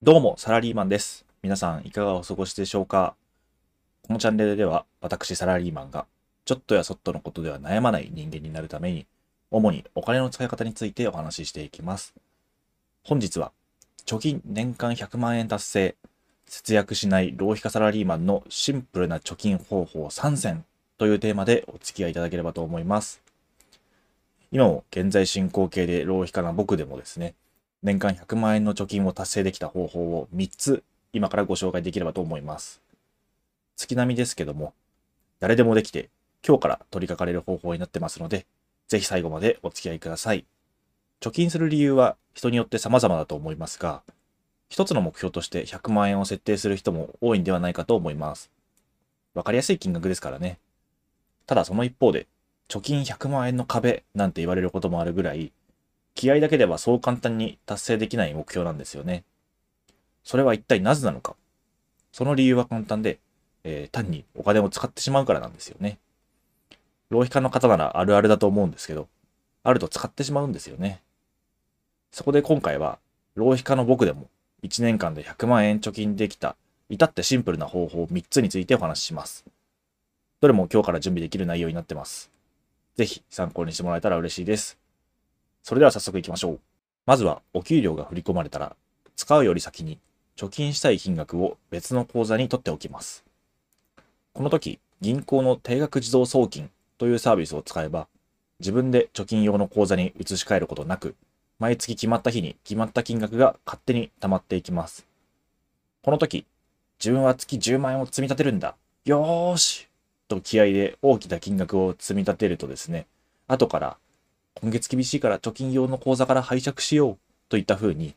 どうも、サラリーマンです。皆さん、いかがお過ごしでしょうか？このチャンネルでは、私、サラリーマンが、ちょっとやそっとのことでは悩まない人間になるために、主にお金の使い方についてお話ししていきます。本日は、貯金年間100万円達成、節約しない浪費家サラリーマンのシンプルな貯金方法3選というテーマでお付き合いいただければと思います。今も現在進行形で浪費家な僕でもですね、年間100万円の貯金を達成できた方法を3つ今からご紹介できればと思います。月並みですけども、誰でもできて今日から取り掛かれる方法になってますので、ぜひ最後までお付き合いください。貯金する理由は人によって様々だと思いますが、一つの目標として100万円を設定する人も多いんではないかと思います。わかりやすい金額ですからね。ただその一方で、貯金100万円の壁なんて言われることもあるぐらい、気合だけではそう簡単に達成できない目標なんですよね。それは一体なぜなのか。その理由は簡単で、えー単にお金を使ってしまうからなんですよね。浪費家の方ならあるあるだと思うんですけど、あると使ってしまうんですよね。そこで今回は、浪費家の僕でも1年間で100万円貯金できた、至ってシンプルな方法3つについてお話しします。どれも今日から準備できる内容になってます。ぜひ参考にしてもらえたら嬉しいです。それでは早速行きましょう。まずは、お給料が振り込まれたら、使うより先に貯金したい金額を別の口座に取っておきます。この時、銀行の定額自動送金というサービスを使えば、自分で貯金用の口座に移し替えることなく、毎月決まった日に決まった金額が勝手に溜まっていきます。この時、自分は月10万円を積み立てるんだ。よーしと気合で大きな金額を積み立てるとですね、後から今月厳しいから貯金用の口座から拝借しようといった風に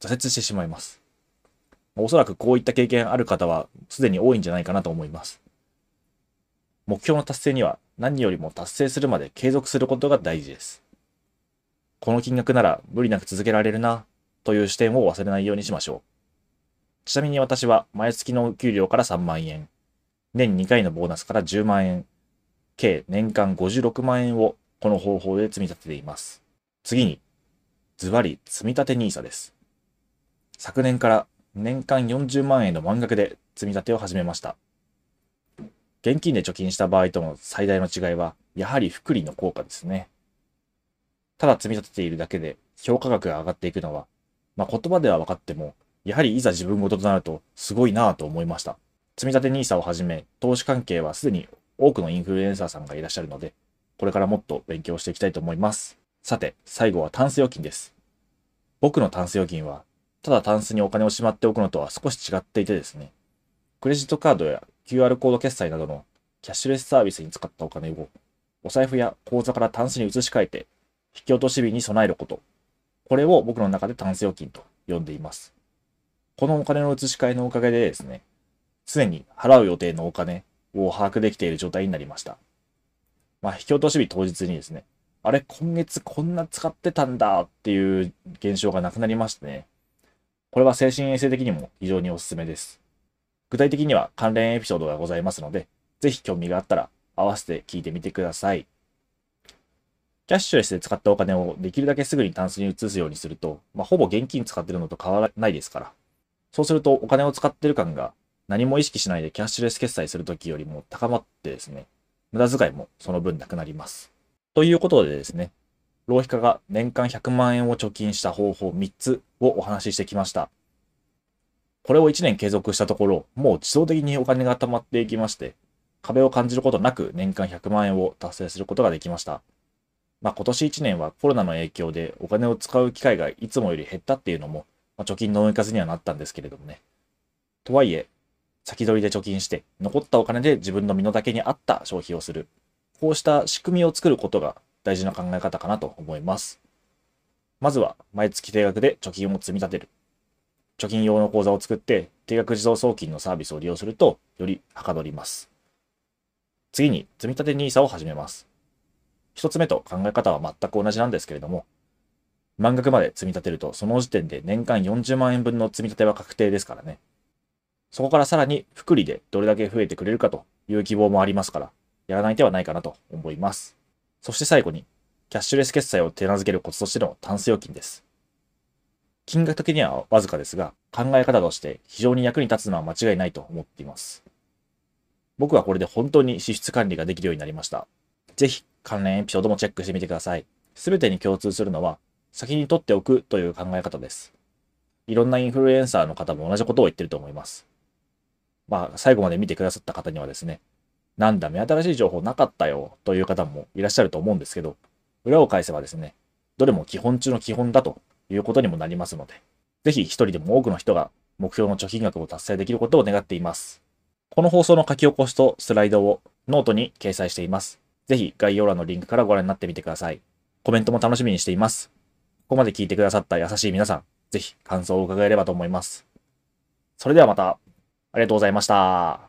挫折してしまいます。おそらくこういった経験ある方はすでに多いんじゃないかなと思います。目標の達成には何よりも達成するまで継続することが大事です。この金額なら無理なく続けられるなという視点を忘れないようにしましょう。ちなみに私は毎月の給料から3万円、年2回のボーナスから10万円、計年間56万円をこの方法で積み立てています。次に、ズバリ積み立て NISA です。昨年から年間40万円の満額で積み立てを始めました。現金で貯金した場合との最大の違いは、やはり複利の効果ですね。ただ積み立てているだけで評価額が上がっていくのは、まあ、言葉では分かっても、やはりいざ自分事となるとすごいなぁと思いました。積み立て NISA をはじめ、投資関係はすでに多くのインフルエンサーさんがいらっしゃるので、これからもっと勉強していきたいと思います。さて、最後はタンス預金です。僕のタンス預金は、ただタンスにお金をしまっておくのとは少し違っていてですね、クレジットカードや QR コード決済などのキャッシュレスサービスに使ったお金を、お財布や口座からタンスに移し替えて、引き落とし日に備えること。これを僕の中でタンス預金と呼んでいます。このお金の移し替えのおかげでですね、常に払う予定のお金を把握できている状態になりました。まあ、引き落とし日当日にですね、あれ、今月こんな使ってたんだっていう現象がなくなりましてね。これは精神衛生的にも非常におすすめです。具体的には関連エピソードがございますので、ぜひ興味があったら合わせて聞いてみてください。キャッシュレスで使ったお金をできるだけすぐにタンスに移すようにすると、まあ、ほぼ現金使ってるのと変わらないですから。そうするとお金を使ってる感が何も意識しないでキャッシュレス決済するときよりも高まってですね、無駄遣いもその分なくなります。ということでですね、浪費家が年間100万円を貯金した方法3つをお話ししてきました。これを1年継続したところ、もう自動的にお金が貯まっていきまして、壁を感じることなく年間100万円を達成することができました。まあ今年1年はコロナの影響でお金を使う機会がいつもより減ったっていうのも、まあ、貯金の追い風にはなったんですけれどもね。とはいえ、先取りで貯金して、残ったお金で自分の身の丈に合った消費をする。こうした仕組みを作ることが大事な考え方かなと思います。まずは、毎月定額で貯金を積み立てる。貯金用の口座を作って、定額自動送金のサービスを利用すると、よりはかどります。次に、積み立て NISA を始めます。一つ目と考え方は全く同じなんですけれども、満額まで積み立てると、その時点で年間40万円分の積み立ては確定ですからね。そこからさらに福利でどれだけ増えてくれるかという希望もありますから、やらない手はないかなと思います。そして最後に、キャッシュレス決済を手なずけるコツとしてのタンス預金です。金額的にはわずかですが、考え方として非常に役に立つのは間違いないと思っています。僕はこれで本当に支出管理ができるようになりました。ぜひ関連エピソードもチェックしてみてください。すべてに共通するのは、先に取っておくという考え方です。いろんなインフルエンサーの方も同じことを言ってると思います。まあ、最後まで見てくださった方にはですね、なんだ、目新しい情報なかったよという方もいらっしゃると思うんですけど、裏を返せばですね、どれも基本中の基本だということにもなりますので、ぜひ一人でも多くの人が目標の貯金額を達成できることを願っています。この放送の書き起こしとスライドをノートに掲載しています。ぜひ概要欄のリンクからご覧になってみてください。コメントも楽しみにしています。ここまで聞いてくださった優しい皆さん、ぜひ感想を伺えればと思います。それではまた、ありがとうございました。